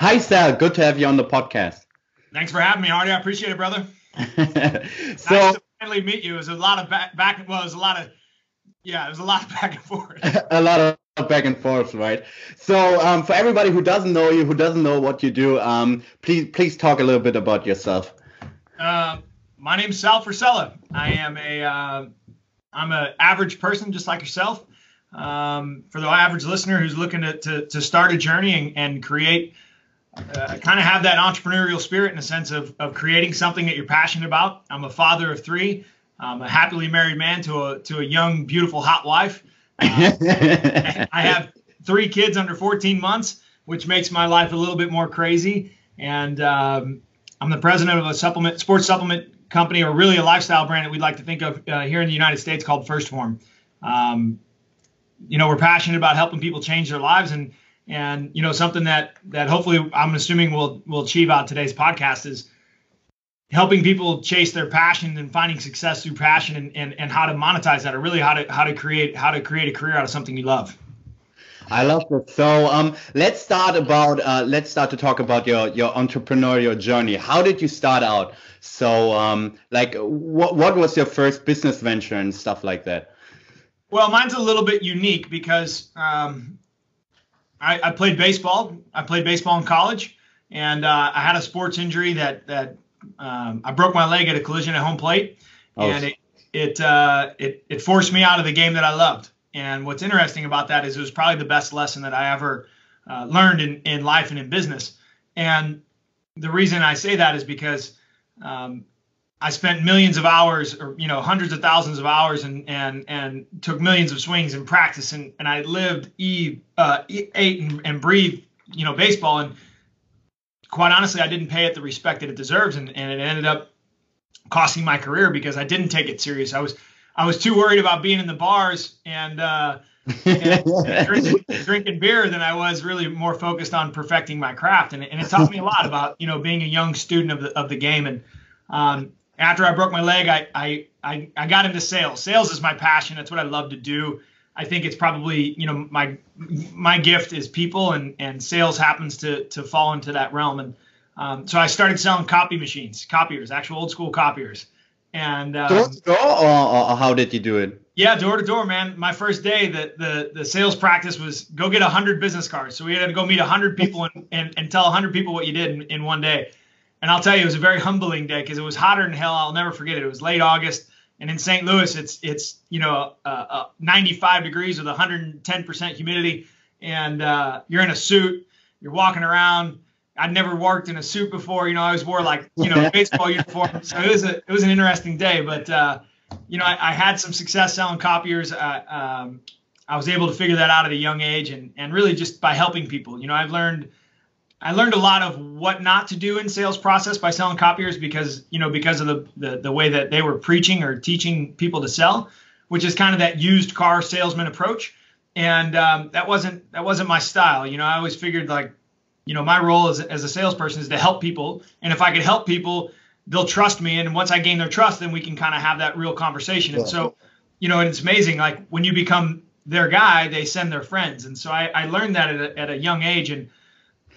Hi, Sal. Good to have you on the podcast. Thanks for having me, Hardy. I appreciate it, brother. so nice to finally meet you. It was a lot of back, back. Well, it was a lot of, yeah, it was a lot of back and forth. a lot of back and forth, right? So, um, for everybody who doesn't know you, who doesn't know what you do, um, please please talk a little bit about yourself. Uh, my name's Sal Frisella. I am a uh, I'm an average person just like yourself. Um, for the average listener who's looking to, to, to start a journey and, and create, uh, kind of have that entrepreneurial spirit in the sense of, of creating something that you're passionate about. I'm a father of three. I'm a happily married man to a to a young, beautiful, hot wife. Uh, I have three kids under 14 months, which makes my life a little bit more crazy. And um, I'm the president of a supplement sports supplement company, or really a lifestyle brand that we'd like to think of uh, here in the United States called 1st Phorm. Um, you know, we're passionate about helping people change their lives, and and you know something that that hopefully I'm assuming we'll will achieve out today's podcast is helping people chase their passion and finding success through passion and, and, and how to monetize that or really how to how to create how to create a career out of something you love. I love it. So um, let's start about uh, let's start to talk about your your entrepreneurial journey. How did you start out? So um, like what what was your first business venture and stuff like that? Well, mine's a little bit unique because um, I, I, played baseball. I played baseball in college, and uh, I had a sports injury that that um, I broke my leg at a collision at home plate, oh. and it it, uh, it it forced me out of the game that I loved. And what's interesting about that is it was probably the best lesson that I ever uh, learned in, in life and in business. And the reason I say that is because um, I spent millions of hours or, you know, hundreds of thousands of hours and, and, and took millions of swings in practice. And, and I lived, eat, uh, ate and, and breathed, you know, baseball. And quite honestly, I didn't pay it the respect that it deserves. And, and it ended up costing my career because I didn't take it serious. I was, I was too worried about being in the bars and, uh, and drinking, drinking, beer than I was really more focused on perfecting my craft. And, and it taught me a lot about, you know, being a young student of the, of the game. And um, after I broke my leg, I, I, I, I got into sales. Sales is my passion. That's what I love to do. I think it's probably, you know, my, my gift is people and, and sales happens to, to fall into that realm. And um, so I started selling copy machines, copiers, actual old school copiers. And um, door to door, or, or, how did you do it? Yeah, door to door, man. My first day, the the the sales practice was go get a hundred business cards. So we had to go meet a hundred people and, and and tell hundred people what you did in, in one day. And I'll tell you, it was a very humbling day because it was hotter than hell. I'll never forget it. It was late August, and in St. Louis, it's it's you know uh, uh, 95 degrees with 110 percent humidity, and uh, you're in a suit. You're walking around I'd never worked in a suit before. You know, I always wore like you know baseball uniform. So it was a it was an interesting day. But uh, you know, I, I, had some success selling copiers. Uh, um, I was able to figure that out at a young age, and and really just by helping people. You know, I've learned I learned a lot of what not to do in sales process by selling copiers because you know because of the the, the way that they were preaching or teaching people to sell, which is kind of that used car salesman approach. And um, that wasn't that wasn't my style. You know, I always figured like you know, my role as, as a salesperson is to help people. And if I can help people, they'll trust me. And once I gain their trust, then we can kind of have that real conversation. And so, you know, and it's amazing. Like when you become their guy, they send their friends. And so I, I learned that at a, at a young age. And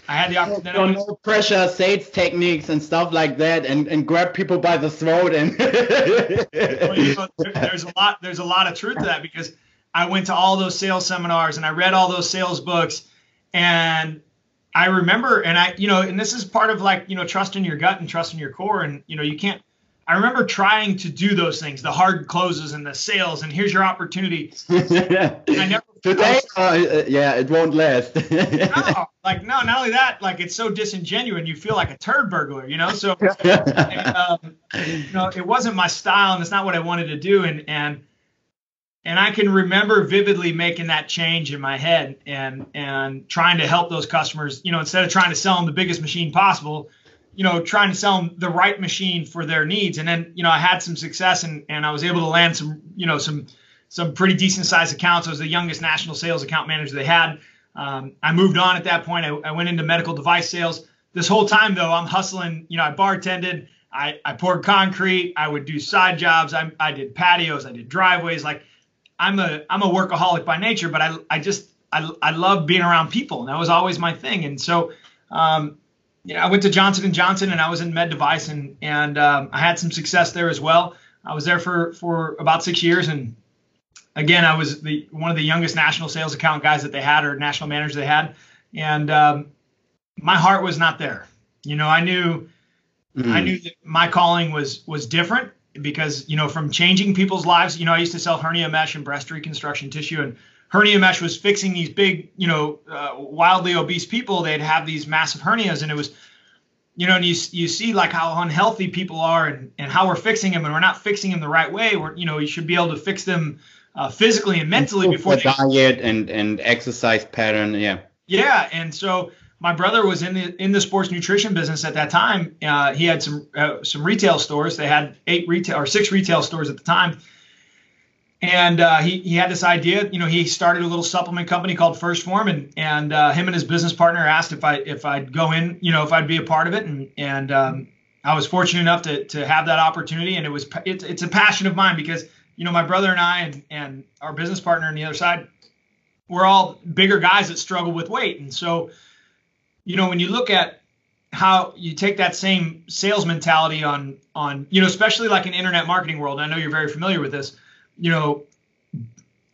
I had the opportunity. So no pressure, sales techniques and stuff like that, and, and grab people by the throat. And well, you know, there, there's a lot. There's a lot of truth to that because I went to all those sales seminars and I read all those sales books, and I remember, and I, you know, and this is part of like, you know, trusting your gut and trusting your core. And, you know, you can't, I remember trying to do those things, the hard closes and the sales, and here's your opportunity. I never, Today, uh, uh, yeah, it won't last. no, like, no, not only that, like, it's so disingenuous, you feel like a turd burglar, you know? So, and, um, you know, it wasn't my style and it's not what I wanted to do. And, and, and I can remember vividly making that change in my head and and trying to help those customers. You know, instead of trying to sell them the biggest machine possible, you know, trying to sell them the right machine for their needs. And then you know, I had some success and and I was able to land some you know some some pretty decent sized accounts. I was the youngest national sales account manager they had. Um, I moved on at that point. I, I went into medical device sales. This whole time though, I'm hustling. You know, I bartended. I, I poured concrete. I would do side jobs. I, I did patios. I did driveways. Like I'm a I'm a workaholic by nature, but I I just I I love being around people, and that was always my thing. And so um, you know, I went to Johnson and Johnson, and I was in med device, and and um, I had some success there as well. I was there for for about six years, and again, I was the one of the youngest national sales account guys that they had, or national manager they had, and um, my heart was not there. You know, I knew mm. I knew that my calling was was different because you know from changing people's lives. You know, I used to sell hernia mesh and breast reconstruction tissue, and hernia mesh was fixing these big, you know, uh, wildly obese people. They'd have these massive hernias, and it was you know, and you you see like how unhealthy people are and, and how we're fixing them, and we're not fixing them the right way. We're you know you should be able to fix them uh, physically and mentally before the diet and and exercise pattern. Yeah. Yeah, and so my brother was in the in the sports nutrition business at that time. Uh, he had some uh, some retail stores. They had eight retail or six retail stores at the time, and uh, he he had this idea. You know, he started a little supplement company called 1st Phorm, and and uh, him and his business partner asked if I if I'd go in, you know, if I'd be a part of it, and and um, I was fortunate enough to to have that opportunity, and it was it's it's a passion of mine because you know my brother and I and and our business partner on the other side, we're all bigger guys that struggle with weight, and so, you know, when you look at how you take that same sales mentality on on you know especially like in internet marketing world i know you're very familiar with this you know,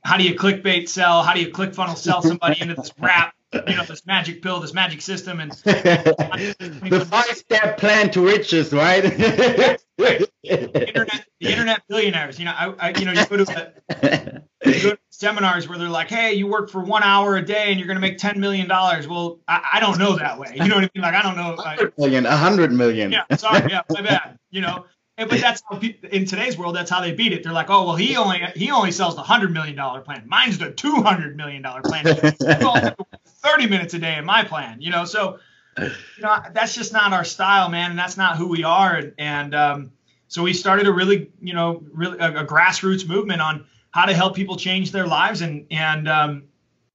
how do you clickbait sell? How do you click funnel sell somebody into this wrap? You know, this magic pill, this magic system, and the five-step plan to riches, right? the internet, the internet billionaires. You know, I, I you know, you go to, a, you go to seminars where they're like, "Hey, you work for one hour a day and you're going to make ten million dollars." Well, I, I, don't know that way. You know what I mean? Like, I don't know. Million, a hundred million. Yeah, sorry, yeah, my bad. You know, but that's how in today's world, that's how they beat it. They're like, oh well, he only he only sells the hundred million dollar plan. Mine's the two hundred million dollar plan. Thirty minutes a day in my plan, you know. So, you know, that's just not our style, man, and that's not who we are. And, um, so we started a really, you know, really a, a, grassroots movement on how to help people change their lives. And and um,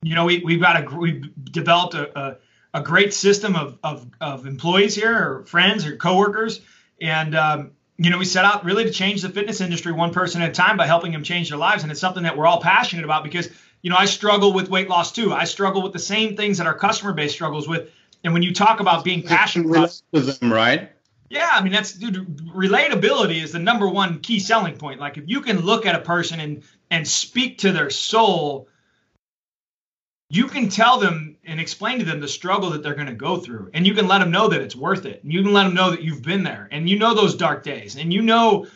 you know, we we've got a we've developed a, a, a great system of, of of employees here, or friends, or coworkers, and um, you know, we set out really to change the fitness industry one person at a time by helping them change their lives. And it's something that we're all passionate about because, you know, I struggle with weight loss too. I struggle with the same things that our customer base struggles with. And when you talk about being passionate about them, right? Yeah, I mean that's dude, relatability is the number one key selling point. Like if you can look at a person and and speak to their soul you can tell them and explain to them the struggle that they're going to go through. And you can let them know that it's worth it. And you can let them know that you've been there. And you know those dark days. And you know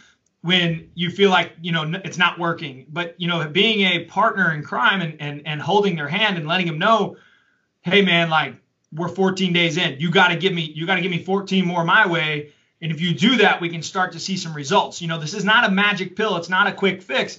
when you feel like you know it's not working. But you know being a partner in crime and and, and holding their hand and letting them know hey man like we're 14 days in you got to give me you got to give me 14 more my way and if you do that we can start to see some results you know this is not a magic pill it's not a quick fix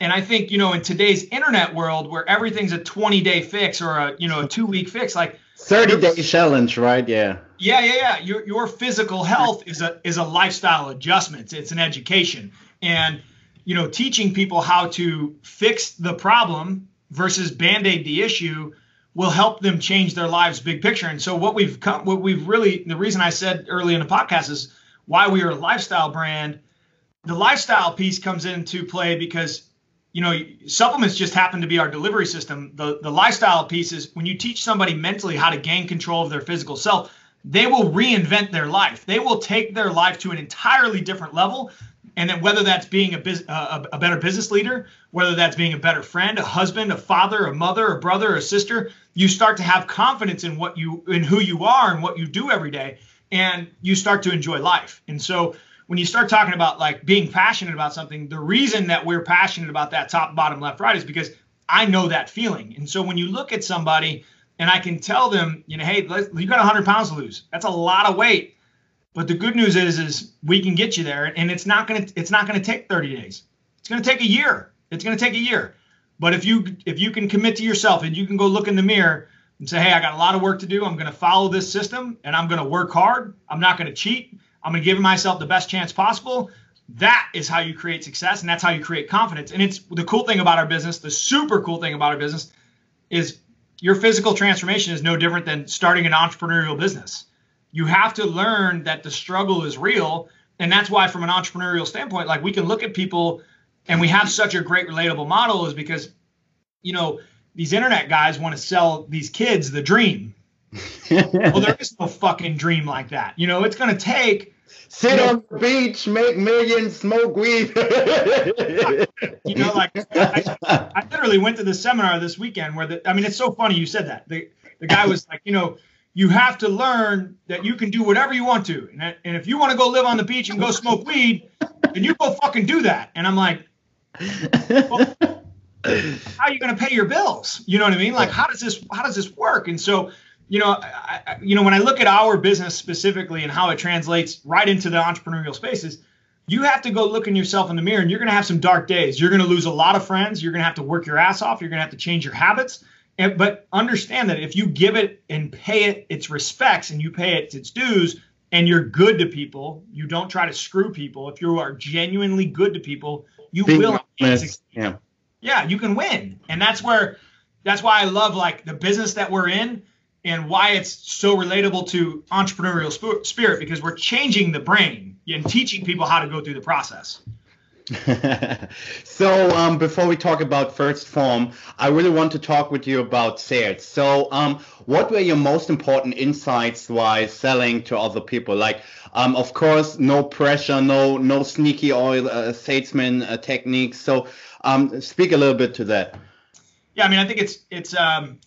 and I think, you know, in today's internet world where everything's a 20 day fix or a, you know, a two week fix, like 30 day challenge, right? Yeah. Yeah, yeah, yeah. Your your physical health is a is a lifestyle adjustment. It's an education. And, you know, teaching people how to fix the problem versus band-aid the issue will help them change their lives big picture. And so what we've come what we've really the reason I said early in the podcast is why we are a lifestyle brand. The lifestyle piece comes into play because you know, supplements just happen to be our delivery system. The the lifestyle piece is when you teach somebody mentally how to gain control of their physical self, they will reinvent their life. They will take their life to an entirely different level. And then whether that's being a, biz, uh, a better business leader, whether that's being a better friend, a husband, a father, a mother, a brother, a sister, you start to have confidence in what you in who you are and what you do every day, and you start to enjoy life. And so when you start talking about like being passionate about something, the reason that we're passionate about that top, bottom, left, right is because I know that feeling. And so when you look at somebody and I can tell them, you know, hey, you got 100 pounds to lose. That's a lot of weight. But the good news is, is we can get you there, and it's not gonna, it's not gonna take 30 days. It's gonna take a year. It's gonna take a year. But if you, if you can commit to yourself and you can go look in the mirror and say, hey, I got a lot of work to do. I'm gonna follow this system, and I'm gonna work hard. I'm not gonna cheat. I'm going to give myself the best chance possible. That is how you create success, and that's how you create confidence. And it's the cool thing about our business, the super cool thing about our business is your physical transformation is no different than starting an entrepreneurial business. You have to learn that the struggle is real. And that's why, from an entrepreneurial standpoint, like we can look at people and we have such a great relatable model is because, you know, these internet guys want to sell these kids the dream well, there is no fucking dream like that. You know, it's going to take. Sit you know, on the beach, make millions, smoke weed. you know, like I, I, literally went to the seminar this weekend where the, I mean, it's so funny you said that. The, the guy was like, you know, you have to learn that you can do whatever you want to. And, and if you want to go live on the beach and go smoke weed, then you go fucking do that. And I'm like, well, how are you going to pay your bills? You know what I mean? Like, how does this, how does this work? And so, you know, I, you know, when I look at our business specifically and how it translates right into the entrepreneurial spaces, you have to go look in yourself in the mirror and you're going to have some dark days. You're going to lose a lot of friends. You're going to have to work your ass off. You're going to have to change your habits. And, but understand that if you give it and pay it its respects and you pay it its dues and you're good to people, you don't try to screw people. If you are genuinely good to people, you will. Yeah. Yeah, you can win. And that's where that's why I love like the business that we're in and why it's so relatable to entrepreneurial sp- spirit because we're changing the brain and teaching people how to go through the process. so um, before we talk about 1st Phorm, I really want to talk with you about sales. So um, what were your most important insights while selling to other people? Like, um, of course, no pressure, no no sneaky oil uh, salesman uh, techniques. So um, speak a little bit to that. Yeah, I mean, I think it's it's um,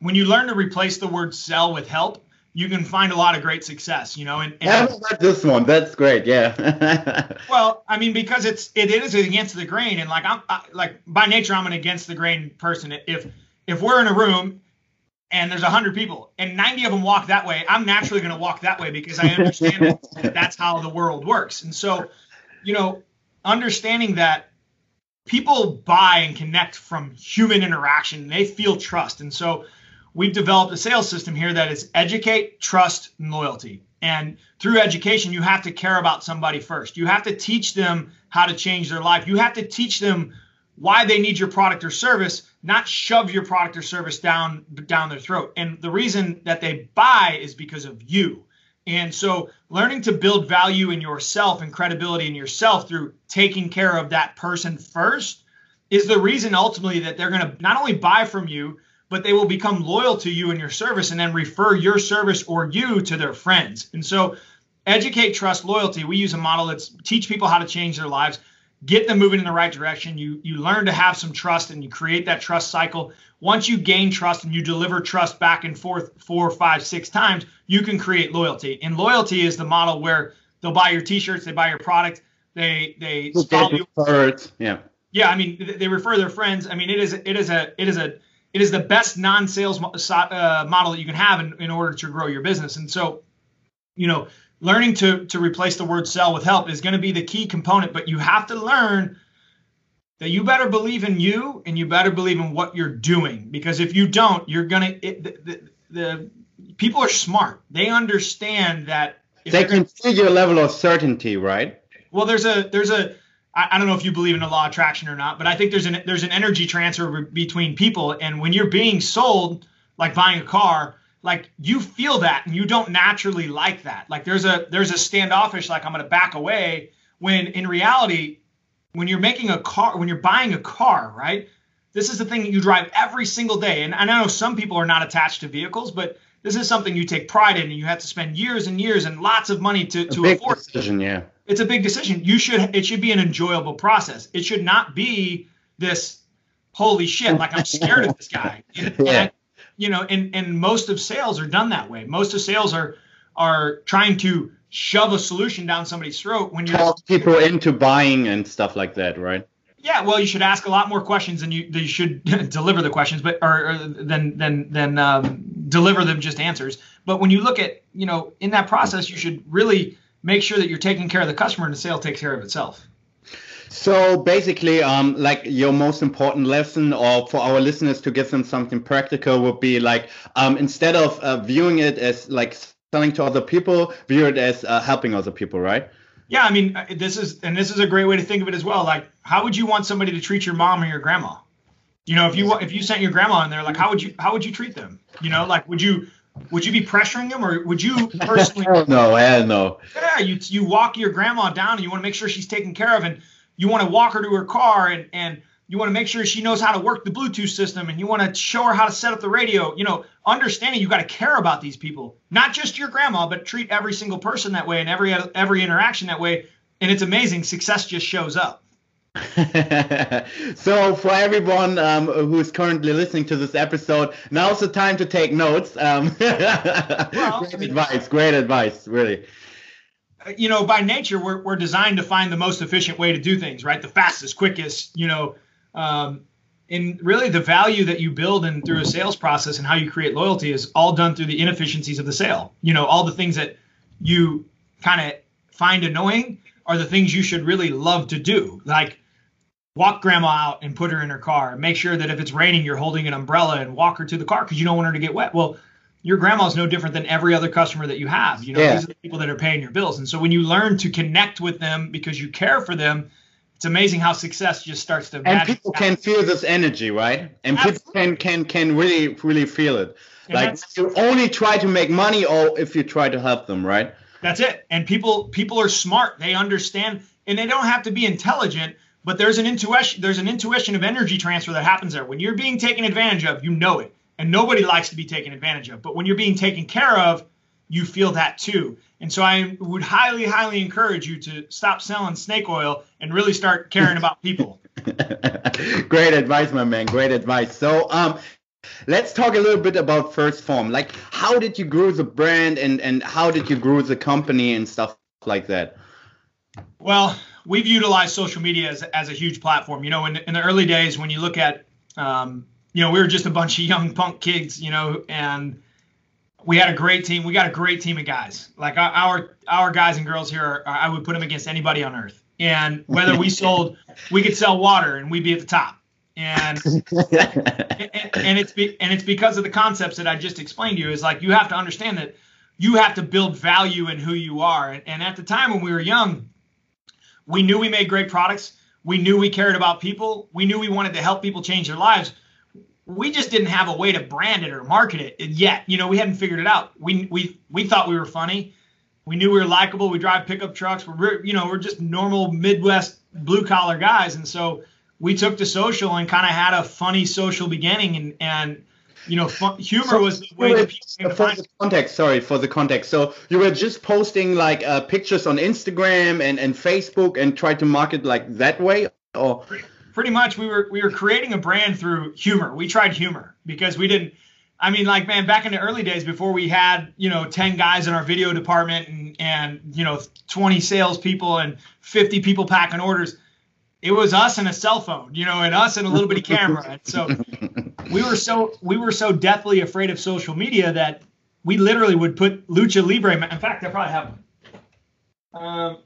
when you learn to replace the word sell with help, you can find a lot of great success, you know. And, and I haven't this one. That's great. Yeah. well, I mean, because it's it is against the grain, and like I'm I, like by nature, I'm an against the grain person. If if we're in a room and there's a hundred people and 90 of them walk that way, I'm naturally going to walk that way because I understand that that's how the world works. And so, you know, understanding that people buy and connect from human interaction, they feel trust, and so we've developed a sales system here that is educate, trust, and loyalty. And through education, you have to care about somebody first. You have to teach them how to change their life. You have to teach them why they need your product or service, not shove your product or service down down their throat. And the reason that they buy is because of you. And so learning to build value in yourself and credibility in yourself through taking care of that person first is the reason ultimately that they're going to not only buy from you, but they will become loyal to you and your service and then refer your service or you to their friends. And so, educate, trust, loyalty. We use a model that's teach people how to change their lives, get them moving in the right direction. You you learn to have some trust and you create that trust cycle. Once you gain trust and you deliver trust back and forth four, five, six times, you can create loyalty. And loyalty is the model where they'll buy your t-shirts, they buy your product, they they follow you. Yeah. Yeah, I mean they refer their friends. I mean it is it is a it is a it is the best non-sales uh, model that you can have in, in order to grow your business. And so, you know, learning to to replace the word sell with help is going to be the key component. But you have to learn that you better believe in you and you better believe in what you're doing because if you don't, you're gonna it, the, the, the people are smart. They understand that they can see your level of certainty, right? Well, there's a there's a I, I, don't know if you believe in the law of attraction or not, but I think there's an there's an energy transfer between people, and when you're being sold, like buying a car, like you feel that, and you don't naturally like that. Like there's a there's a standoffish, like I'm going to back away. When in reality, when you're making a car, when you're buying a car, right? This is the thing that you drive every single day. And I know some people are not attached to vehicles, but this is something you take pride in, and you have to spend years and years and lots of money to, to afford. Decision, yeah it's a big decision. You should it should be an enjoyable process. It should not be this holy shit like I'm scared of this guy. And, yeah. And, you know, and and most of sales are done that way. Most of sales are are trying to shove a solution down somebody's throat when you're. talk people into buying and stuff like that, right? Yeah, well, you should ask a lot more questions than you, you should deliver the questions, but or, or than than than um, deliver them just answers. But when you look at you know in that process, you should really make sure that you're taking care of the customer and the sale takes care of itself. So basically, um, like your most important lesson, or for our listeners to give them something practical, would be like um, instead of uh, viewing it as like selling to other people, view it as uh, helping other people, right? Yeah, I mean, uh, this is and this is a great way to think of it as well. Like, how would you want somebody to treat your mom or your grandma? You know, if you if you sent your grandma in there, like, how would you how would you treat them? You know, like, would you would you be pressuring them, or would you personally? no, hell no. Yeah, you you walk your grandma down, and you want to make sure she's taken care of, and you want to walk her to her car, and and you want to make sure she knows how to work the Bluetooth system and you want to show her how to set up the radio. You know, understanding you got to care about these people, not just your grandma, but treat every single person that way and every every interaction that way. And it's amazing. Success just shows up. so for everyone um, who's currently listening to this episode, now's the time to take notes. Um, well, great I mean, advice, great advice, really. Uh, you know, by nature, we're, we're designed to find the most efficient way to do things, right? The fastest, quickest, you know, um, and really the value that you build and through a sales process and how you create loyalty is all done through the inefficiencies of the sale. You know, all the things that you kind of find annoying are the things you should really love to do. Like walk grandma out and put her in her car. Make sure that if it's raining, you're holding an umbrella and walk her to the car because you don't want her to get wet. Well, your grandma's no different than every other customer that you have. You know, yeah. these are the people that are paying your bills. And so when you learn to connect with them because you care for them, it's amazing how success just starts to and people can feel this energy right and Absolutely. people can can can really really feel it and like you only try to make money or if you try to help them right that's it and people people are smart they understand and they don't have to be intelligent but there's an intuition there's an intuition of energy transfer that happens there. When you're being taken advantage of you know it. And nobody likes to be taken advantage of. But when you're being taken care of you feel that too. And so i would highly highly encourage you to stop selling snake oil and really start caring about people. Great advice my man. Great advice. So um let's talk a little bit about 1st Phorm. like how did you grow the brand and and how did you grow the company and stuff like that? Well we've utilized social media as, as a huge platform. You know, in, in the early days, when you look at, um, you know, we were just a bunch of young punk kids, you know, and we had a great team. We got a great team of guys. Like our our, our guys and girls here, are, I would put them against anybody on earth. And whether we sold, we could sell water and we'd be at the top. And and, and it's be, and it's because of the concepts that I just explained to you. Is like you have to understand that you have to build value in who you are. And, and at the time when we were young, we knew we made great products. We knew we cared about people. We knew we wanted to help people change their lives. We just didn't have a way to brand it or market it yet. You know, we hadn't figured it out. We we we thought we were funny. We knew we were likable. We drive pickup trucks. We're you know we're just normal Midwest blue collar guys, and so we took to social and kind of had a funny social beginning and and you know, fun, humor so was the way that people for the context. Sorry for the context. So you were just posting like uh, pictures on Instagram and and Facebook and try to market like that way, or pretty much we were we were creating a brand through humor. We tried humor because we didn't. I mean, like man, back in the early days before we had you know ten guys in our video department and and you know twenty salespeople and fifty people packing orders it was us and a cell phone, you know, and us and a little bitty camera. And so we were so we were so deathly afraid of social media that we literally would put lucha libre. In fact, I probably have one. Um,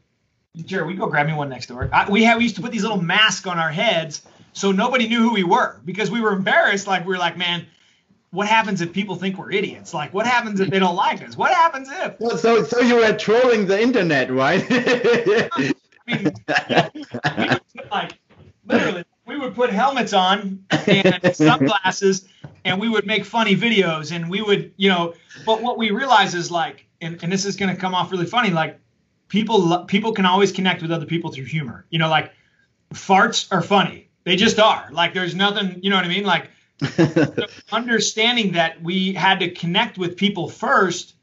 Jerry, we go grab me one next door. I, we had we used to put these little masks on our heads so nobody knew who we were because we were embarrassed. Like we were like, man, what happens if people think we're idiots? Like, what happens if they don't like us? What happens if? Well, so, so you were trolling the internet, right? mean, we would put like literally, we would put helmets on and sunglasses, and we would make funny videos, and we would, you know. But what we realize is like, and, and this is going to come off really funny, like people people can always connect with other people through humor. You know, like farts are funny. They just are. Like there's nothing, you know what I mean? Like understanding that we had to connect with people first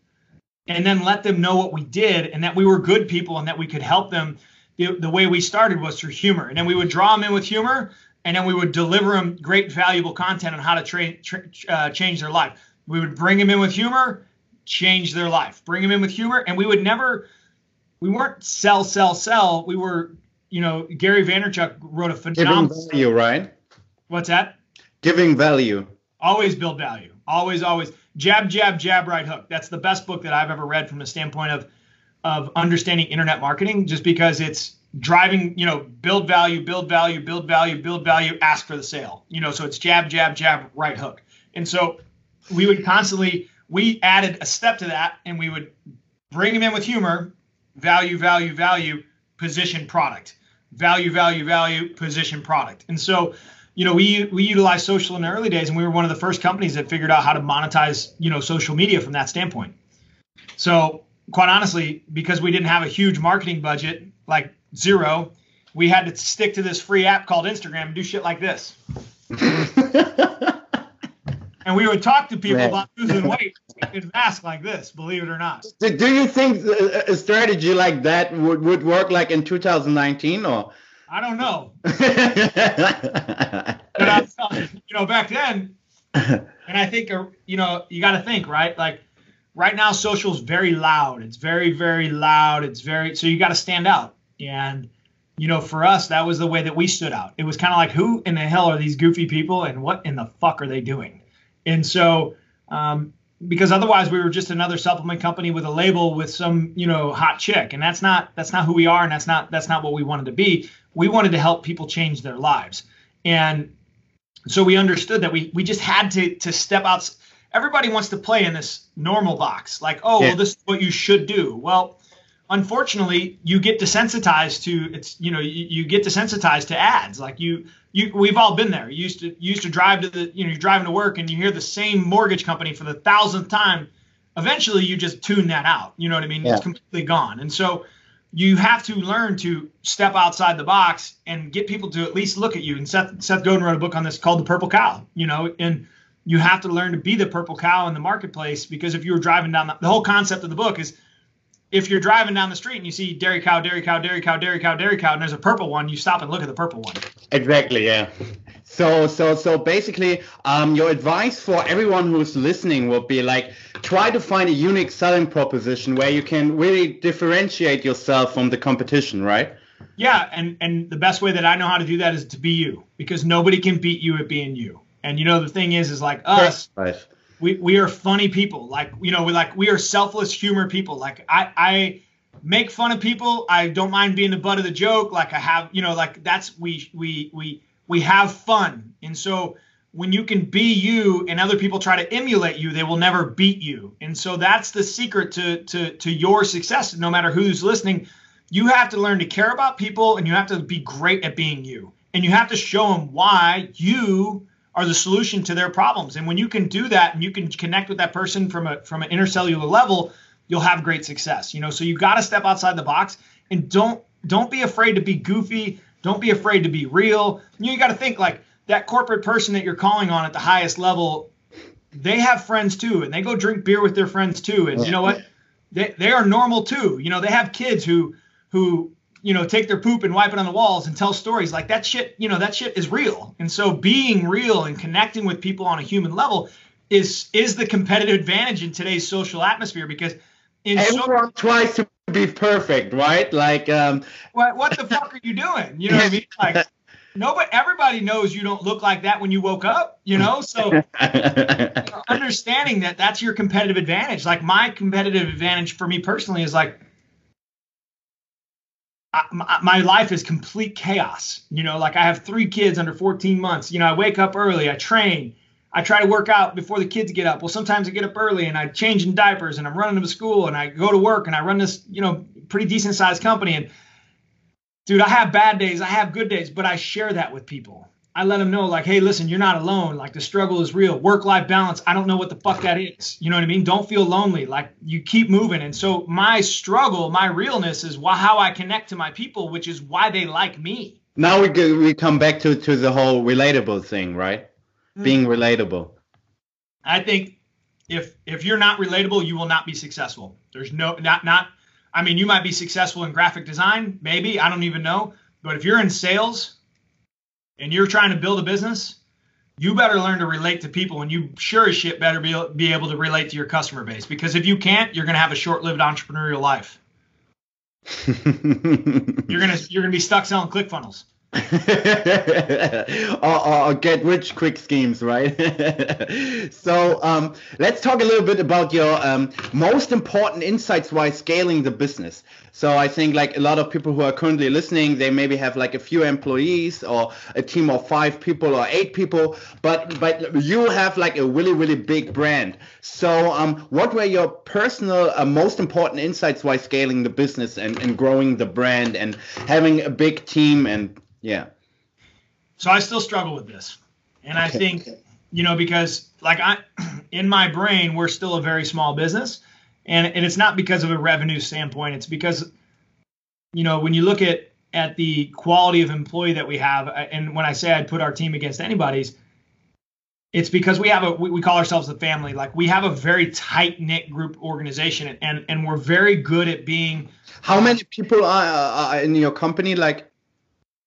and then let them know what we did and that we were good people and that we could help them the, the way we started was through humor. And then we would draw them in with humor, and then we would deliver them great, valuable content on how to tra- tra- uh, change their life. We would bring them in with humor, change their life. Bring them in with humor, and we would never, we weren't sell, sell, sell. We were, you know, Gary Vaynerchuk wrote a phenomenal. Giving value, right? What's that? Giving value. Always build value. Always, always. Jab, jab, jab, right hook. That's the best book that I've ever read from the standpoint of of understanding internet marketing just because it's driving, you know, build value, build value, build value, build value, ask for the sale. You know, so it's jab, jab, jab, right hook. And so we would constantly, we added a step to that and we would bring them in with humor, value, value, value, position product, value, value, value, position product. And so, you know, we we utilized social in the early days, and we were one of the first companies that figured out how to monetize, you know, social media from that standpoint. So quite honestly, because we didn't have a huge marketing budget, like zero, we had to stick to this free app called Instagram and do shit like this. and we would talk to people right. about losing weight in mask like this, believe it or not. Do, do you think a strategy like that would, would work like in 2019 or? I don't know. but I, you know, back then, and I think, uh, you know, you got to think, right? Like right now, social is very loud. It's very, very loud. It's very, so you got to stand out. And, you know, for us, that was the way that we stood out. It was kind of like, who in the hell are these goofy people and what in the fuck are they doing? And so, um, because otherwise we were just another supplement company with a label with some, you know, hot chick. And that's not, that's not who we are. And that's not, that's not what we wanted to be. We wanted to help people change their lives. And so we understood that we, we just had to, to step out. Everybody wants to play in this normal box. Like, oh, yeah. well, this is what you should do. Well, unfortunately you get desensitized to it's you know you, you, get desensitized to ads like you you we've all been there you used to you used to drive to the you know you're driving to work and you hear the same mortgage company for the thousandth time eventually you just tune that out you know what i mean yeah. it's completely gone and so you have to learn to step outside the box and get people to at least look at you and seth seth godin wrote a book on this called the purple cow you know and you have to learn to be the purple cow in the marketplace because if you were driving down the, the whole concept of the book is if you're driving down the street and you see dairy cow, dairy cow, dairy cow, dairy cow, dairy cow, and there's a purple one, you stop and look at the purple one. Exactly. Yeah. So so so basically, um, your advice for everyone who's listening would be like try to find a unique selling proposition where you can really differentiate yourself from the competition, right? Yeah, and and the best way that I know how to do that is to be you because nobody can beat you at being you. And you know the thing is, is like us. Right we we are funny people. Like you know, we like we are selfless humor people. Like I I make fun of people. I don't mind being the butt of the joke. Like I have, you know, like that's we we we we have fun. And so when you can be you and other people try to emulate you, they will never beat you. And so that's the secret to to to your success. No matter who's listening, you have to learn to care about people and you have to be great at being you. And you have to show them why you are the solution to their problems. And when you can do that and you can connect with that person from a from an intercellular level, you'll have great success. You know, so you got to step outside the box and don't don't be afraid to be goofy. Don't be afraid to be real. You, know, you got to think like that corporate person that you're calling on at the highest level. They have friends too, and they go drink beer with their friends too. And you know what? They they are normal too. You know, they have kids who who you know, take their poop and wipe it on the walls and tell stories like that shit, you know, that shit is real. And so being real and connecting with people on a human level is is the competitive advantage in today's social atmosphere because in everyone so- tries to be perfect, right? Like um what what the fuck are you doing? You know what I mean? Like nobody everybody knows you don't look like that when you woke up you know so understanding that that's your competitive advantage like my competitive advantage for me personally is like I, my life is complete chaos. You know, like I have three kids under 14 months. You know, I wake up early, I train, I try to work out before the kids get up. Well, sometimes I get up early and I change in diapers and I'm running to school and I go to work and I run this, you know, pretty decent sized company. And dude, I have bad days, I have good days, but I share that with people. I let them know, like, hey, listen, you're not alone. Like, the struggle is real. Work life balance, I don't know what the fuck that is. You know what I mean? Don't feel lonely. Like, you keep moving. And so, my struggle, my realness is wh- how I connect to my people, which is why they like me. Now we, we come back to, to the whole relatable thing, right? Mm-hmm. Being relatable. I think if if you're not relatable, you will not be successful. There's no not not I mean, you might be successful in graphic design, maybe, I don't even know. But if you're in sales, and you're trying to build a business, you better learn to relate to people and you sure as shit better be, be able to relate to your customer base because if you can't you're going to have a short-lived entrepreneurial life. You're going to you're going to be stuck selling Or, or, get rich quick schemes, right? so um, let's talk a little bit about your um, most important insights while scaling the business. So I think like a lot of people who are currently listening, they maybe have like a few employees or a team of five people or eight people, but but you have like a really really big brand. So um, what were your personal uh, most important insights while scaling the business and, and growing the brand and having a big team and yeah. So I still struggle with this. And I think, you know, because like I in my brain, we're still a very small business. And and it's not because of a revenue standpoint. It's because, you know, when you look at at the quality of employee that we have, uh, and when I say I'd put our team against anybody's, it's because we have a we, call ourselves the family. Like we have a very tight knit group organization, and and we're very good at being. How many um, people are, are in your company? Like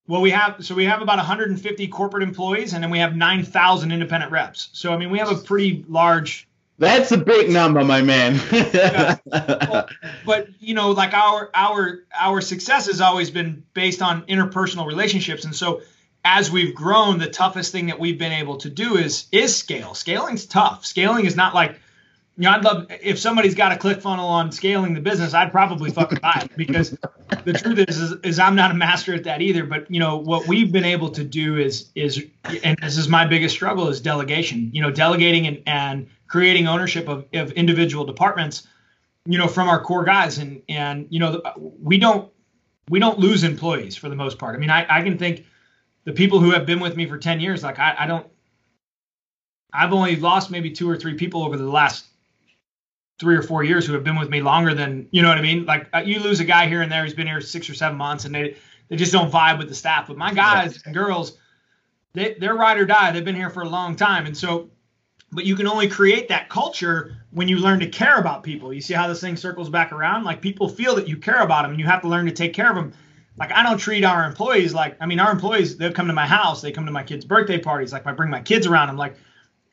well, we have so we have about 150 corporate employees, and then we have 9,000 independent reps. So I mean, we have a pretty large that's a big number, my man. yeah. well, but you know, like our our our success has always been based on interpersonal relationships, and so as we've grown, the toughest thing that we've been able to do is is scale. Scaling's tough. Scaling is not like you know, I'd love if somebody's got a click funnel on scaling the business, I'd probably fucking buy it because the truth is, is, is I'm not a master at that either. But you know what we've been able to do is is and this is my biggest struggle is delegation. You know, delegating and and creating ownership of, of individual departments. You know, from our core guys and and you know we don't we don't lose employees for the most part. I mean, I, I can think the people who have been with me for 10 years, like I, I don't I've only lost maybe two or three people over the last three or four years who have been with me longer than you know what I mean. Like uh, you lose a guy here and there, who's been here six or seven months, and they they just don't vibe with the staff. But my guys and girls, they they're ride or die. They've been here for a long time, and so. But you can only create that culture when you learn to care about people. You see how this thing circles back around? Like people feel that you care about them, and you have to learn to take care of them. Like I don't treat our employees like I mean our employees. They'll come to my house. They come to my kids' birthday parties. Like I bring my kids around. I'm like,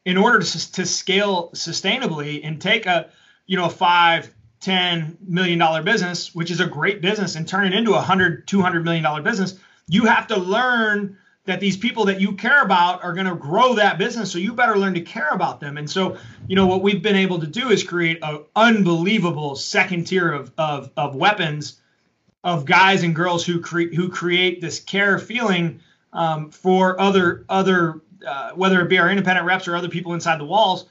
in order to, to scale sustainably and take a you know, five, ten million dollar business, which is a great business, and turn it into a hundred, two hundred million dollar business, you have to learn that these people that you care about are going to grow that business. So you better learn to care about them. And so, you know, what we've been able to do is create an unbelievable second tier of, of, of weapons of guys and girls who create who create this care feeling um, for other other uh, whether it be our independent reps or other people inside the walls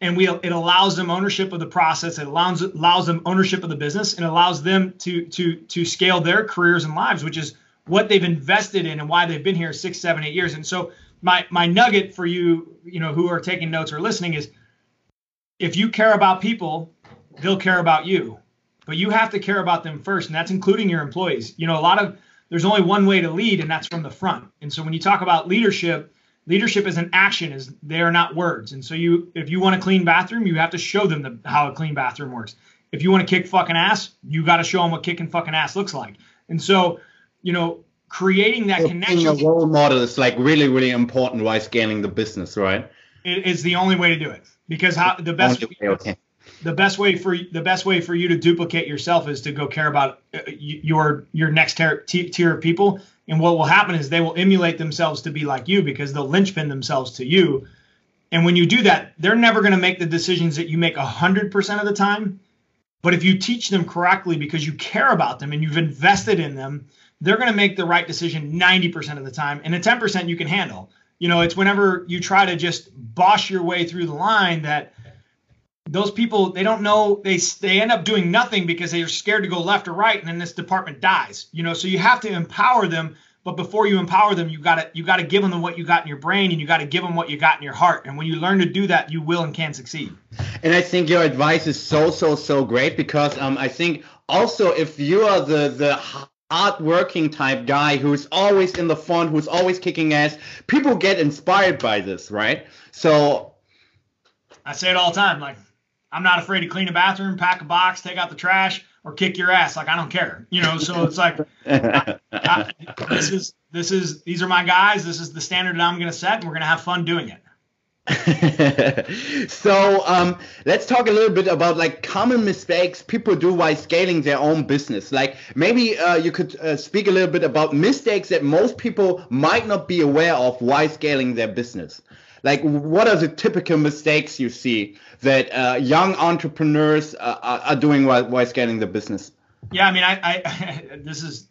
and we it allows them ownership of the process. It allows allows them ownership of the business and allows them to to to scale their careers and lives which is what they've invested in and why they've been here six seven eight years. And so my my nugget for you you know who are taking notes or listening is if you care about people they'll care about you but you have to care about them first. And that's including your employees. You know a lot of there's only one way to lead and that's from the front. And so when you talk about leadership leadership is an action is they are not words. And so you if you want a clean bathroom you have to show them the, how a clean bathroom works. If you want to kick fucking ass you got to show them what kicking fucking ass looks like. And so you know creating that so connection being a role model is like really really important while scaling the business right? It is the only way to do it. Because how the best way, okay. the best way for the best way for you to duplicate yourself is to go care about uh, your your next tier, tier of people and what will happen is they will emulate themselves to be like you because they'll linchpin themselves to you. And when you do that they're never going to make the decisions that you make 100% of the time. But if you teach them correctly because you care about them and you've invested in them they're going to make the right decision 90% of the time and the 10% you can handle. You know it's whenever you try to just boss your way through the line that those people they don't know they they end up doing nothing because they're scared to go left or right and then this department dies you know? So you have to empower them but before you empower them you got to you got to give them what you got in your brain and you got to give them what you got in your heart and when you learn to do that you will and can succeed. And i think your advice is so so so great because um i think also if you are the the hard working type guy who's always in the front who's always kicking ass people get inspired by this right? So i say it all the time like I'm not afraid to clean a bathroom, pack a box, take out the trash, or kick your ass. Like I don't care, you know. So it's like I, I, this is this is these are my guys. This is the standard that I'm going to set, and we're going to have fun doing it. so um, let's talk a little bit about like common mistakes people do while scaling their own business. Like maybe uh, you could uh, speak a little bit about mistakes that most people might not be aware of while scaling their business. Like, what are the typical mistakes you see that uh, young entrepreneurs uh, are doing while, while scaling the business? Yeah, I mean, I, I this is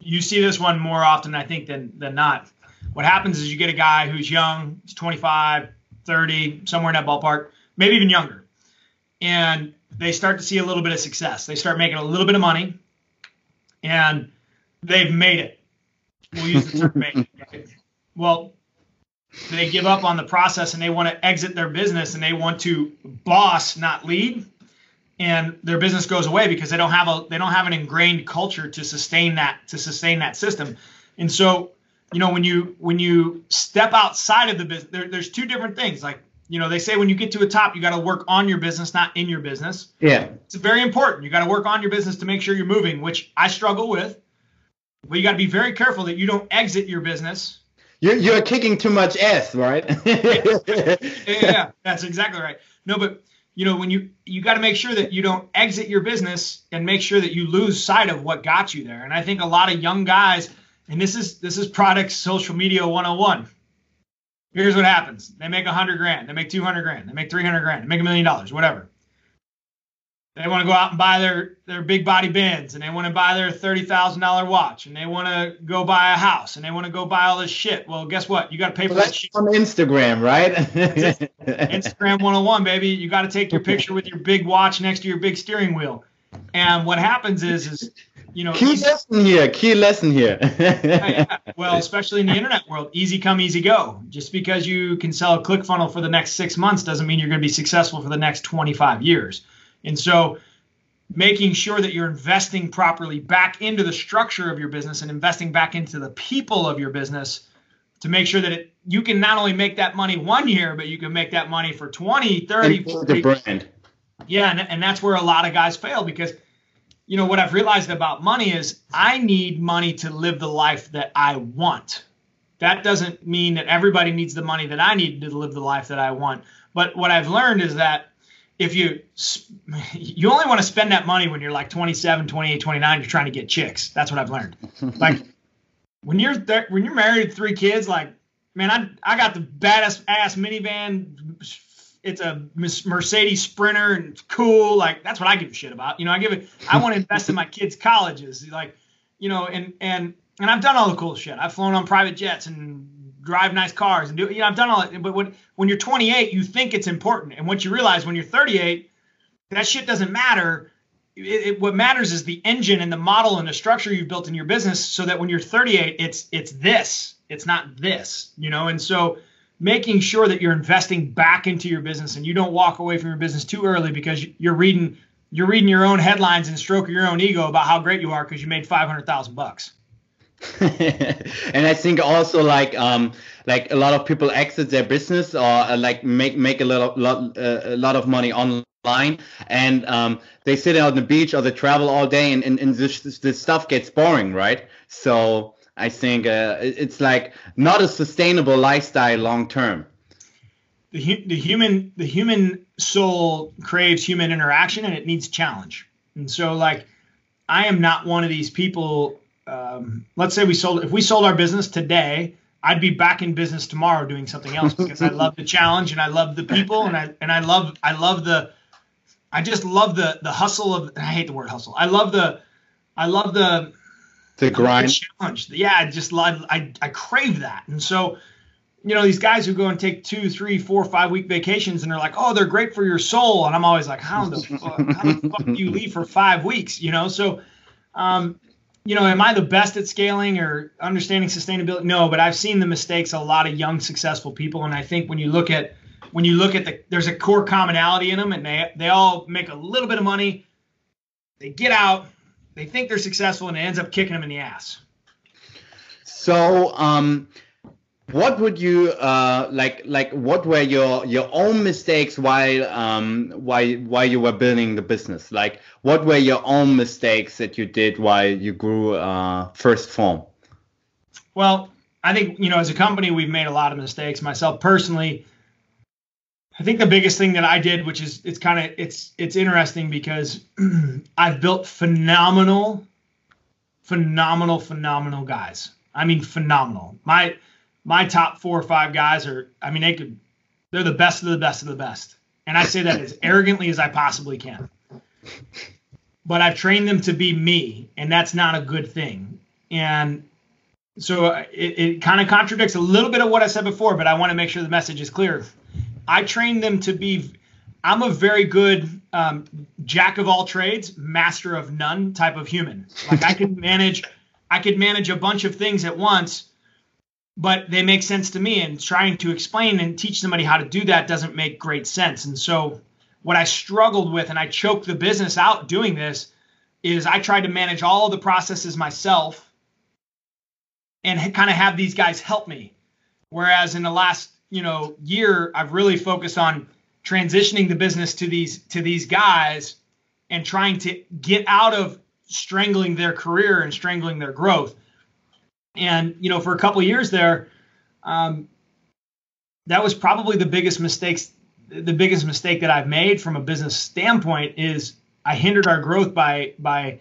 you see this one more often, I think, than than not. What happens is you get a guy who's young, he's 25, 30, somewhere in that ballpark, maybe even younger, and they start to see a little bit of success. They start making a little bit of money, and they've made it. We'll use the term made. Well, they give up on the process and they want to exit their business and they want to boss, not lead. and their business goes away because they don't have a they don't have an ingrained culture to sustain that to sustain that system. And so, you know, when you when you step outside of the business, there, there's two different things. Like, you know, they say when you get to a top, you got to work on your business, not in your business. Yeah, it's very important. You got to work on your business to make sure you're moving, which I struggle with. But you got to be very careful that you don't exit your business. You're you're kicking too much ass, right? yeah, yeah, that's exactly right. No, but you know when you you got to make sure that you don't exit your business and make sure that you lose sight of what got you there. And i think a lot of young guys and this is this is product social media 101 here's what happens. They make 100 grand they make 200 grand they make 300 grand they make a million dollars whatever they want to go out and buy their their big body Benz and they want to buy their thirty thousand dollar watch and they want to go buy a house and they want to go buy all this shit. Well, guess what? You got to pay for well, that shit on Instagram, right? Instagram 101, baby. You got to take your picture with your big watch next to your big steering wheel. And what happens is, is you know, key lesson here. Key lesson here. yeah, well, especially in the internet world, easy come, easy go. Just because you can sell a click funnel for the next six months doesn't mean you're going to be successful for the next 25 years. And so making sure that you're investing properly back into the structure of your business and investing back into the people of your business to make sure that it, you can not only make that money one year, but you can make that money for 20, 30, 40. The brand. Yeah, and, and that's where a lot of guys fail because you know what I've realized about money is I need money to live the life that I want. That doesn't mean that everybody needs the money that I need to live the life that I want. But what I've learned is that if you you only want to spend that money when you're like 27 28 29 you're trying to get chicks. That's what i've learned. Like when you're th- when you're married three kids like man i i got the baddest ass minivan it's a mercedes sprinter and it's cool like that's what i give a shit about you know i give it i want to invest in my kids colleges like you know and and and i've done all the cool shit. I've flown on private jets and drive nice cars and do you know I've done all that but when when you're 28 you think it's important. And once you realize when you're 38 that shit doesn't matter. It, it, what matters is the engine and the model and the structure you've built in your business so that when you're 38 it's it's this. It's not this you know? And so making sure that you're investing back into your business and you don't walk away from your business too early because you're reading you're reading your own headlines and stroking your own ego about how great you are because you made 500,000 bucks and I think also like um like a lot of people exit their business or uh, like make make a lot lot uh, a lot of money online. And um they sit out on the beach or they travel all day and and, and this this stuff gets boring right? So I think uh, it's like not a sustainable lifestyle long term. The, the human the human soul craves human interaction and it needs challenge. And so like I am not one of these people um, let's say we sold if we sold our business today i'd be back in business tomorrow doing something else because i love the challenge and i love the people and i and i love i love the i just love the the hustle of i hate the word hustle. I love the i love the the grind the challenge. Yeah i just love i i crave that. And so you know these guys who go and take two three four five week vacations and they're like oh they're great for your soul. And i'm always like how the fuck how the fuck do you leave for five weeks? You know? So um, you know, am I the best at scaling or understanding sustainability? No, but I've seen the mistakes a lot of young successful people, and I think when you look at when you look at the there's a core commonality in them, and they they all make a little bit of money. They get out, they think they're successful, and it ends up kicking them in the ass. So, um, what would you uh, like like what were your your own mistakes while um while while you were building the business? Like what were your own mistakes that you did while you grew uh, 1st Phorm? Well i think you know as a company we've made a lot of mistakes. Myself personally i think the biggest thing that i did which is it's kind of it's it's interesting because i've built phenomenal phenomenal phenomenal guys. I mean phenomenal. My my top four or five guys are, I mean, they could, they're the best of the best of the best. And I say that as arrogantly as I possibly can. But I've trained them to be me, and that's not a good thing. And so it, it kind of contradicts a little bit of what I said before, but I want to make sure the message is clear. I train them to be, I'm a very good um, jack of all trades, master of none type of human. Like I can manage, I could manage a bunch of things at once but they make sense to me and trying to explain and teach somebody how to do that doesn't make great sense and so what I struggled with and I choked the business out doing this is I tried to manage all the processes myself and kind of have these guys help me. Whereas in the last, you know, year, I've really focused on transitioning the business to these to these guys and trying to get out of strangling their career and strangling their growth. And you know, for a couple years there, um, that was probably the biggest mistakes. The biggest mistake that I've made from a business standpoint is I hindered our growth by by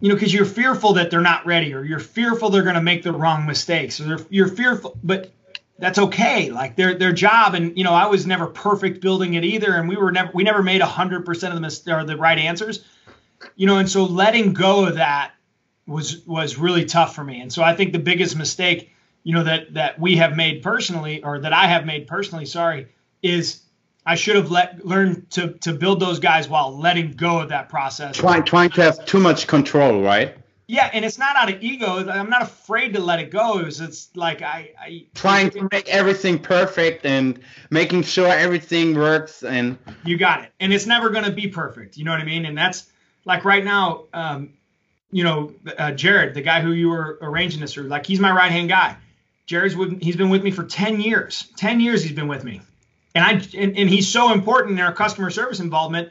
you know because you're fearful that they're not ready or you're fearful they're going to make the wrong mistakes or you're fearful but that's okay like their their job and you know I was never perfect building it either and we were never we never made 100% of the mis- or the right answers you know and so letting go of that was was really tough for me and so I think the biggest mistake you know that that we have made personally or that I have made personally sorry is I should have let learned to to build those guys while letting go of that process. Trying trying to have too much control, right? Yeah, and it's not out of ego. I'm not afraid to let it go. It's, it's like I, I trying to make everything perfect and making sure everything works and you got it. And it's never going to be perfect. You know what I mean? And that's like right now, um, you know, uh, Jared, the guy who you were arranging this through, like he's my right hand guy. Jared's with, he's been with me for 10 years. 10 years he's been with me. And I and, and he's so important in our customer service involvement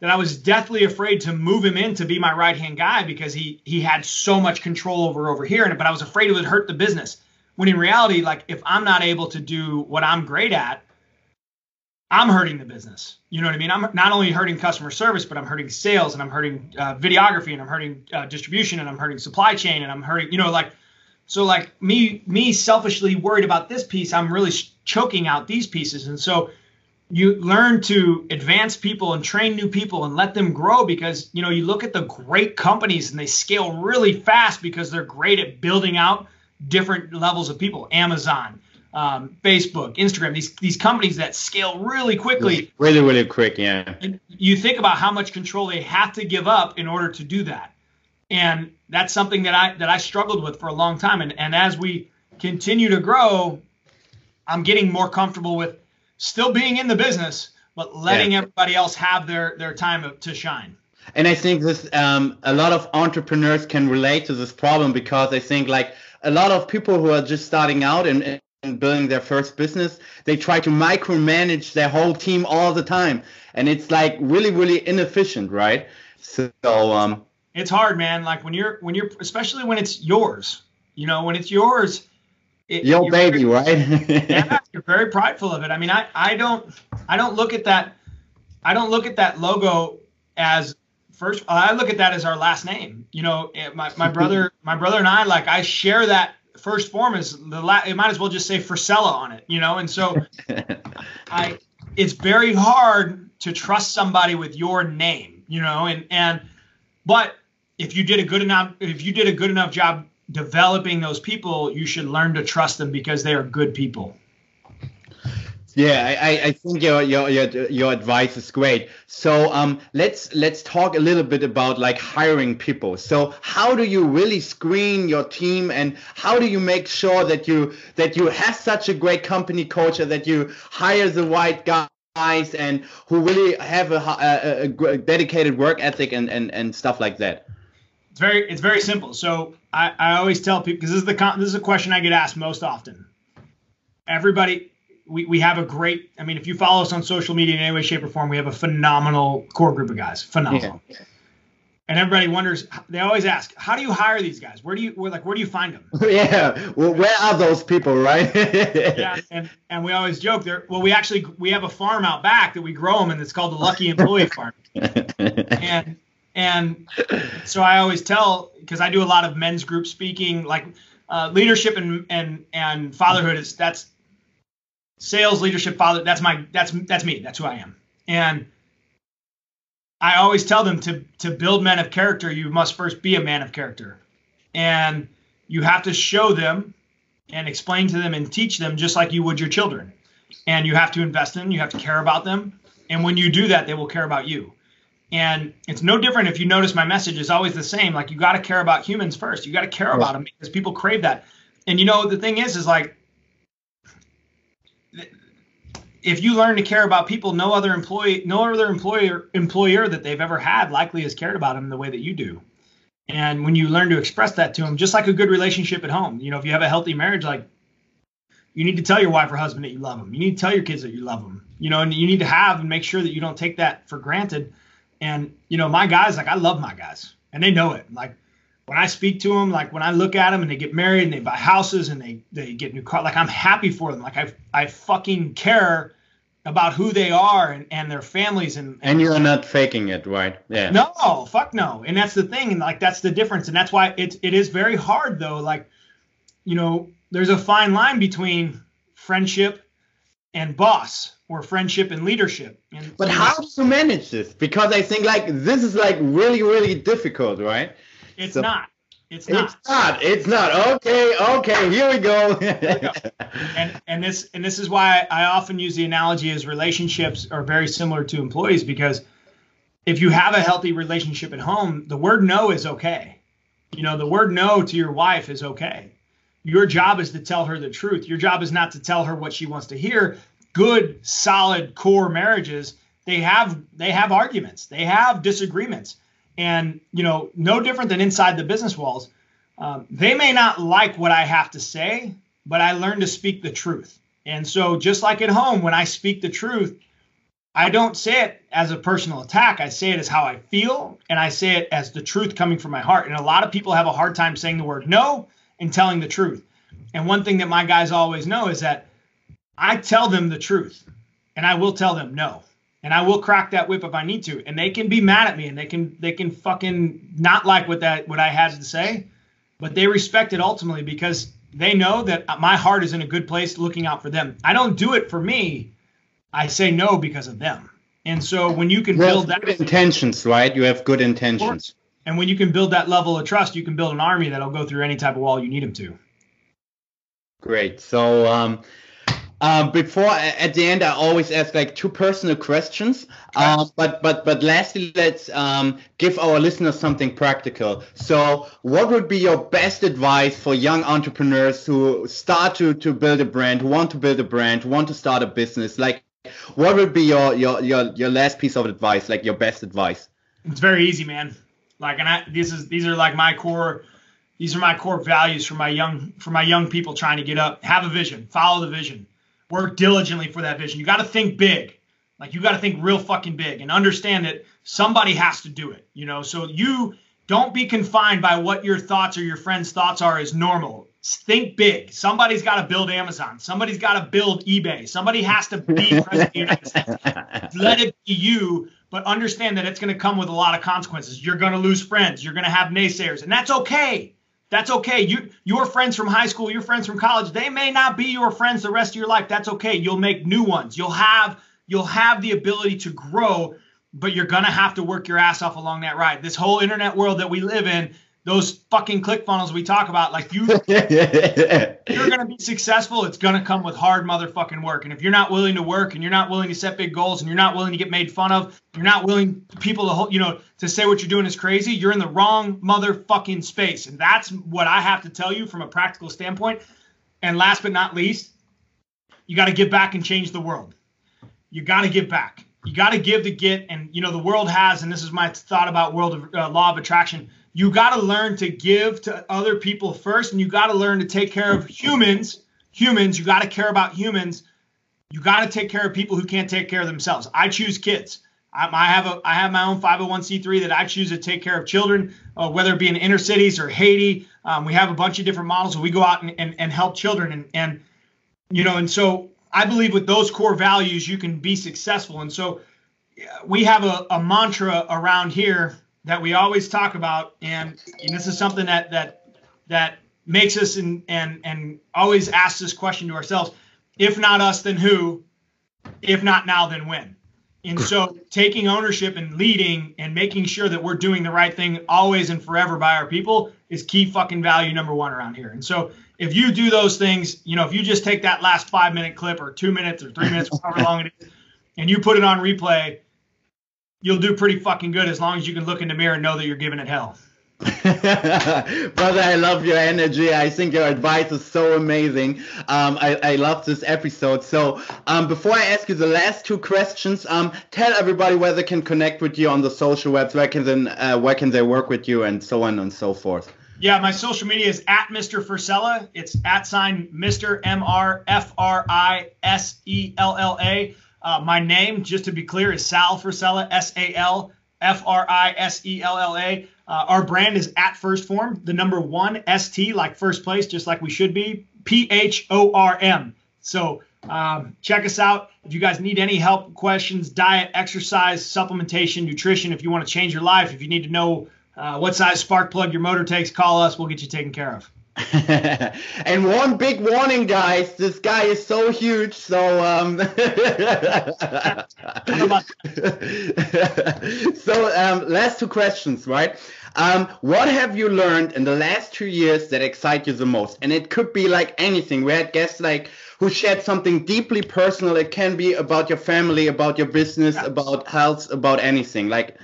that I was deathly afraid to move him in to be my right hand guy because he he had so much control over over here. And but I was afraid it would hurt the business. When in reality, like if I'm not able to do what I'm great at, I'm hurting the business. You know what I mean? I'm not only hurting customer service, but I'm hurting sales and I'm hurting uh, videography and I'm hurting uh, distribution and I'm hurting supply chain and I'm hurting, you know, like so like me me selfishly worried about this piece, I'm really choking out these pieces. And so you learn to advance people and train new people and let them grow because you know you look at the great companies and they scale really fast because they're great at building out different levels of people. Amazon, um, Facebook, Instagram, these these companies that scale really quickly. Really, really quick, yeah. And you think about how much control they have to give up in order to do that and that's something that I that I struggled with for a long time. And and as we continue to grow, I'm getting more comfortable with still being in the business, but letting yeah. everybody else have their their time to shine. And I think this um, a lot of entrepreneurs can relate to this problem because I think like a lot of people who are just starting out and, and building their first business, they try to micromanage their whole team all the time, and it's like really really inefficient, right? So um, it's hard, man. Like when you're when you're especially when it's yours. You know, when it's yours. It, Your baby, very, right? yeah, you're very prideful of it. I mean, I I don't I don't look at that I don't look at that logo as first. I look at that as our last name. You know, eh, my my brother my brother and I like I share that 1st Phorm is the la- it might as well just say Frisella on it. You know, and so I it's very hard to trust somebody with your name. You know, and and but if you did a good enough if you did a good enough job developing those people, you should learn to trust them because they are good people. Yeah, I, I think your, your your your advice is great. So um, let's let's talk a little bit about like hiring people. So how do you really screen your team, and how do you make sure that you that you have such a great company culture that you hire the right guys and who really have a, a, a dedicated work ethic and, and and stuff like that? It's very it's very simple. So I, I always tell people because this is the this is a question I get asked most often. Everybody, we, we have a great. I mean, if you follow us on social media in any way, shape, or form, we have a phenomenal core group of guys. Phenomenal. Yeah. And everybody wonders. They always ask, "How do you hire these guys? Where do you where, like where do you find them?" Yeah. Well, where are those people, right? yeah. And and we always joke there. Well, we actually we have a farm out back that we grow them, and it's called the Lucky Employee Farm. and and so I always tell because I do a lot of men's group speaking, like uh, leadership and and and fatherhood is that's sales, leadership, father. That's my that's that's me. That's who I am. And I always tell them to to build men of character, you must first be a man of character, and you have to show them and explain to them and teach them just like you would your children. And you have to invest in them. You have to care about them. And when you do that, they will care about you. And it's no different if you notice my message is always the same. Like you got to care about humans first. You got to care about them because people crave that. And you know the thing is, is like if you learn to care about people, no other employee, no other employer employer that they've ever had likely has cared about them the way that you do. And when you learn to express that to them, just like a good relationship at home, you know, if you have a healthy marriage, like you need to tell your wife or husband that you love them. You need to tell your kids that you love them. You know, and you need to have and make sure that you don't take that for granted. And you know, my guys, like I love my guys, and they know it. Like when I speak to them, like when I look at them and they get married and they buy houses and they they get new cars, like I'm happy for them. Like I I fucking care about who they are and, and their families and, and and you're not faking it right? Yeah. No fuck no. And that's the thing and like that's the difference and that's why it, it is very hard though. Like you know there's a fine line between friendship and boss or friendship and leadership. And but how do you manage this? Because i think like this is like really really difficult right it's so, not it's not. It's not. It's not. Okay. Okay. Here we go. and and this and this is why I often use the analogy as relationships are very similar to employees because if you have a healthy relationship at home, the word no is okay. You know, the word no to your wife is okay. Your job is to tell her the truth. Your job is not to tell her what she wants to hear. Good, solid core marriages, they have they have arguments. They have disagreements and you know no different than inside the business walls. Um, they may not like what i have to say but i learn to speak the truth. And so just like at home when i speak the truth i don't say it as a personal attack. I say it as how i feel and i say it as the truth coming from my heart. And a lot of people have a hard time saying the word no and telling the truth. And one thing that my guys always know is that i tell them the truth and i will tell them no and I will crack that whip if I need to. And they can be mad at me and they can they can fucking not like what that what I had to say, but they respect it ultimately because they know that my heart is in a good place looking out for them. I don't do it for me. I say no because of them. And so when you can you build that good intentions, right? You have good intentions. And when you can build that level of trust, you can build an army that'll go through any type of wall you need them to. Great. So um, um, before at the end, I always ask like two personal questions. Um, but but but lastly, let's um, give our listeners something practical. So, what would be your best advice for young entrepreneurs who start to to build a brand, who want to build a brand, who want to start a business? Like, what would be your your your your last piece of advice? Like your best advice? It's very easy, man. Like, and I this is these are like my core these are my core values for my young for my young people trying to get up have a vision follow the vision work diligently for that vision. You got to think big. Like you got to think real fucking big and understand that somebody has to do it, you know? So you don't be confined by what your thoughts or your friends' thoughts are as normal. Think big. Somebody's got to build Amazon. Somebody's got to build eBay. Somebody has to be president of the United States. Let it be you, but understand that it's going to come with a lot of consequences. You're going to lose friends. You're going to have naysayers, and that's okay. That's okay. You your friends from high school, your friends from college, they may not be your friends the rest of your life. That's okay. You'll make new ones. You'll have you'll have the ability to grow, but you're to have to work your ass off along that ride. This whole internet world that we live in, those fucking click funnels we talk about, like you, you're going to be successful. It's going to come with hard motherfucking work. And if you're not willing to work and you're not willing to set big goals and you're not willing to get made fun of, you're not willing people to hold, you know, to say what you're doing is crazy, you're in the wrong motherfucking space. And that's what I have to tell you from a practical standpoint. And last but not least, you got to give back and change the world. You got to give back. You got to give to get. And, you know, the world has, and this is my thought about world of uh, law of attraction you got to learn to give to other people first and you got to learn to take care of humans. Humans you got to care about humans. You got to take care of people who can't take care of themselves. I choose kids. I, I have a i have my own 501c3 that i choose to take care of children uh, whether it be in inner cities or haiti. Um, we have a bunch of different models where we go out and, and, and help children. And, and you know and so i believe with those core values you can be successful. And so we have a, a mantra around here that we always talk about, and, and this is something that that that makes us and and and always asks this question to ourselves: If not us, then who? If not now, then when? And so, taking ownership and leading and making sure that we're doing the right thing always and forever by our people is key fucking value number one around here. And so, if you do those things, you know, if you just take that last five minute clip or two minutes or three minutes, however long it is, and you put it on replay, you'll do pretty fucking good as long as you can look in the mirror and know that you're giving it hell. Brother, I love your energy. I think your advice is so amazing. Um, I, I love this episode. So, um, before I ask you the last two questions, um, tell everybody where they can connect with you on the social webs, where can they, uh, where can they work with you, and so on and so forth. Yeah, my social media is at Mr. Frisella. It's at sign Mr. M R F R I S E L L A. Uh, my name, just to be clear, is Sal Frisella, S A L F R I S E L L A. Uh, our brand is at 1st Phorm, the number one S T, like first place, just like we should be, P H O R M. So um, check us out. If you guys need any help, questions, diet, exercise, supplementation, nutrition, if you want to change your life, if you need to know uh, what size spark plug your motor takes, call us. We'll get you taken care of. and one big warning, guys. This guy is so huge. So, um, so um, last two questions, right? Um, what have you learned in the last two years that excite you the most? And it could be like anything. We had guests like who shared something deeply personal. It can be about your family, about your business, yeah. about health, about anything. Like,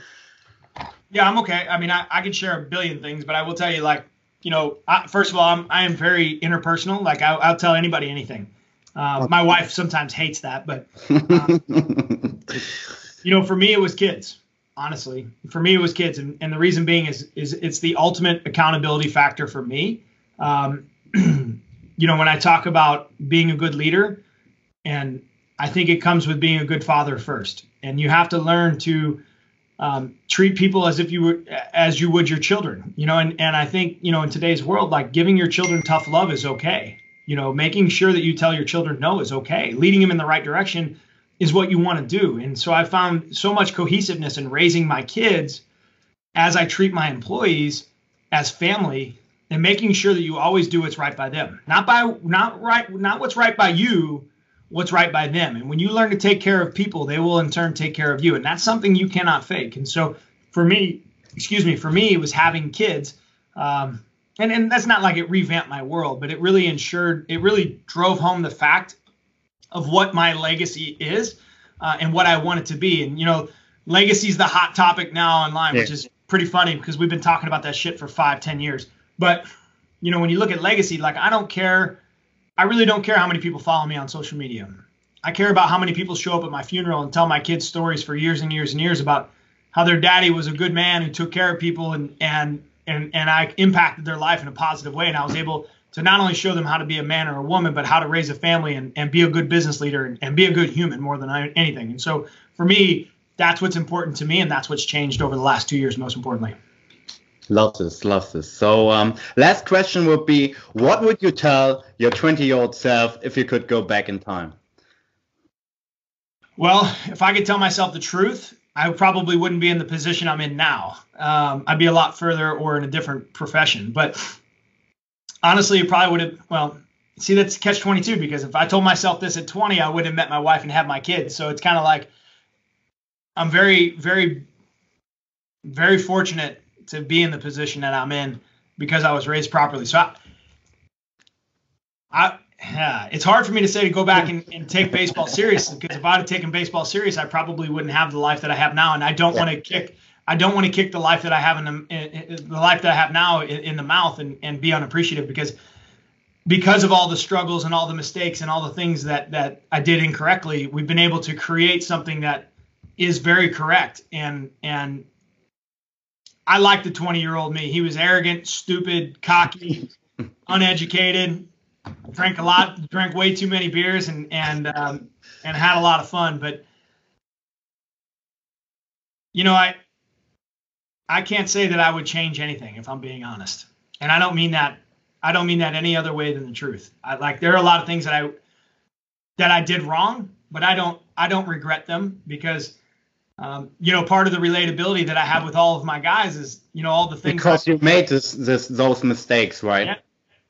yeah, I'm okay. I mean, I, I can share a billion things, but I will tell you, like, you know, I, first of all, I'm I am very interpersonal. Like I, will tell anybody anything. Uh, my wife sometimes hates that, but uh, you know, for me it was kids. Honestly, for me it was kids, and, and the reason being is is it's the ultimate accountability factor for me. Um, you know, when I talk about being a good leader, and I think it comes with being a good father first, and you have to learn to um, treat people as if you were as you would your children you know and and i think you know in today's world like giving your children tough love is okay. You know making sure that you tell your children no is okay. Leading them in the right direction is what you want to do. And so i found so much cohesiveness in raising my kids as i treat my employees as family and making sure that you always do what's right by them. Not by not right not what's right by you what's right by them. And when you learn to take care of people, they will in turn take care of you. And that's something you cannot fake. And so for me, excuse me, for me, it was having kids. Um, and, and that's not like it revamped my world, but it really ensured, it really drove home the fact of what my legacy is uh, and what I want it to be. And, you know, legacy is the hot topic now online, yeah. which is pretty funny because we've been talking about that shit for five, ten years. But, you know, when you look at legacy, like I don't care I really don't care how many people follow me on social media. I care about how many people show up at my funeral and tell my kids stories for years and years and years about how their daddy was a good man who took care of people and and and and I impacted their life in a positive way and I was able to not only show them how to be a man or a woman but how to raise a family and, and be a good business leader and, and be a good human more than anything. And so for me, that's what's important to me and that's what's changed over the last 2 years most importantly. Love this, love this. So, um, last question would be what would you tell your 20 year old self if you could go back in time? Well, if I could tell myself the truth, I probably wouldn't be in the position I'm in now. Um, I'd be a lot further or in a different profession. But honestly, it probably would have, well, see, that's catch 22 because if I told myself this at 20, I would have met my wife and had my kids. So it's kind of like I'm very, very, very fortunate to be in the position that I'm in because I was raised properly. So I, I yeah, it's hard for me to say to go back and, and take baseball seriously because if I'd have taken baseball serious, I probably wouldn't have the life that I have now. And I don't yeah. want to kick. I don't want to kick the life that I have in the, in, the life that I have now in, in the mouth and, and be unappreciative because because of all the struggles and all the mistakes and all the things that that I did incorrectly, we've been able to create something that is very correct and and I like the 20 year old me. He was arrogant, stupid, cocky, uneducated, drank a lot, drank way too many beers, and and um, and had a lot of fun. But you know, I I can't say that I would change anything if I'm being honest, and I don't mean that. I don't mean that any other way than the truth. I like there are a lot of things that I that I did wrong, but I don't I don't regret them because um, you know, part of the relatability that I have with all of my guys is, you know, all the things because you made this, this those mistakes, right? Yeah.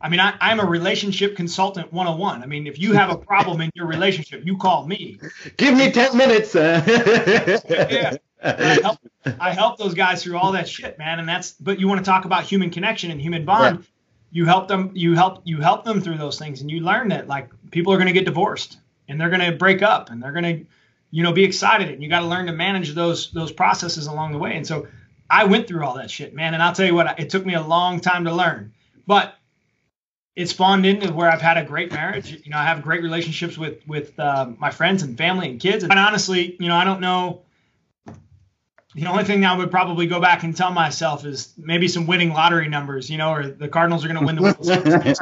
I mean, I, am a relationship consultant 101. I mean, if you have a problem in your relationship, you call me. Give me 10 minutes. yeah. I help, I help those guys through all that shit, man. And that's, but you want to talk about human connection and human bond. Yeah. You help them, you help, you help them through those things. And you learn that like people are going to get divorced and they're going to break up and they're going to, you know, be excited and you got to learn to manage those those processes along the way. And so I went through all that shit, man. And I'll tell you what, it took me a long time to learn, but it spawned into where I've had a great marriage. You know, I have great relationships with with uh, my friends and family and kids. And honestly, you know, I don't know. The only thing I would probably go back and tell myself is maybe some winning lottery numbers, you know, or the Cardinals are going to win the World Series.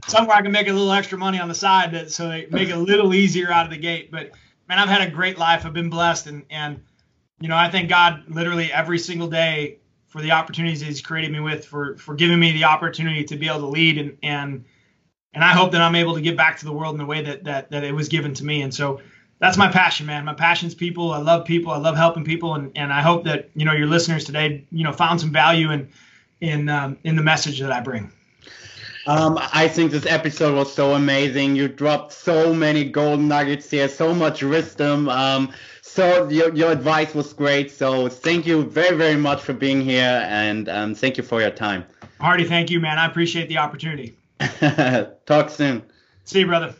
Somewhere I can make a little extra money on the side that, so they make it a little easier out of the gate. But man, I've had a great life. I've been blessed, and and you know, I thank God literally every single day for the opportunities He's created me with, for for giving me the opportunity to be able to lead, and and and I hope that I'm able to give back to the world in the way that that that it was given to me. And so that's my passion, man. My passion's people. I love people. I love helping people, and and I hope that you know your listeners today, you know, found some value in in um, in the message that I bring. Um, I think this episode was so amazing. You dropped so many golden nuggets here, so much wisdom. Um, so your, your advice was great. So thank you very, very much for being here, and um, thank you for your time. Hardy, thank you, man. I appreciate the opportunity. Talk soon. See you, brother.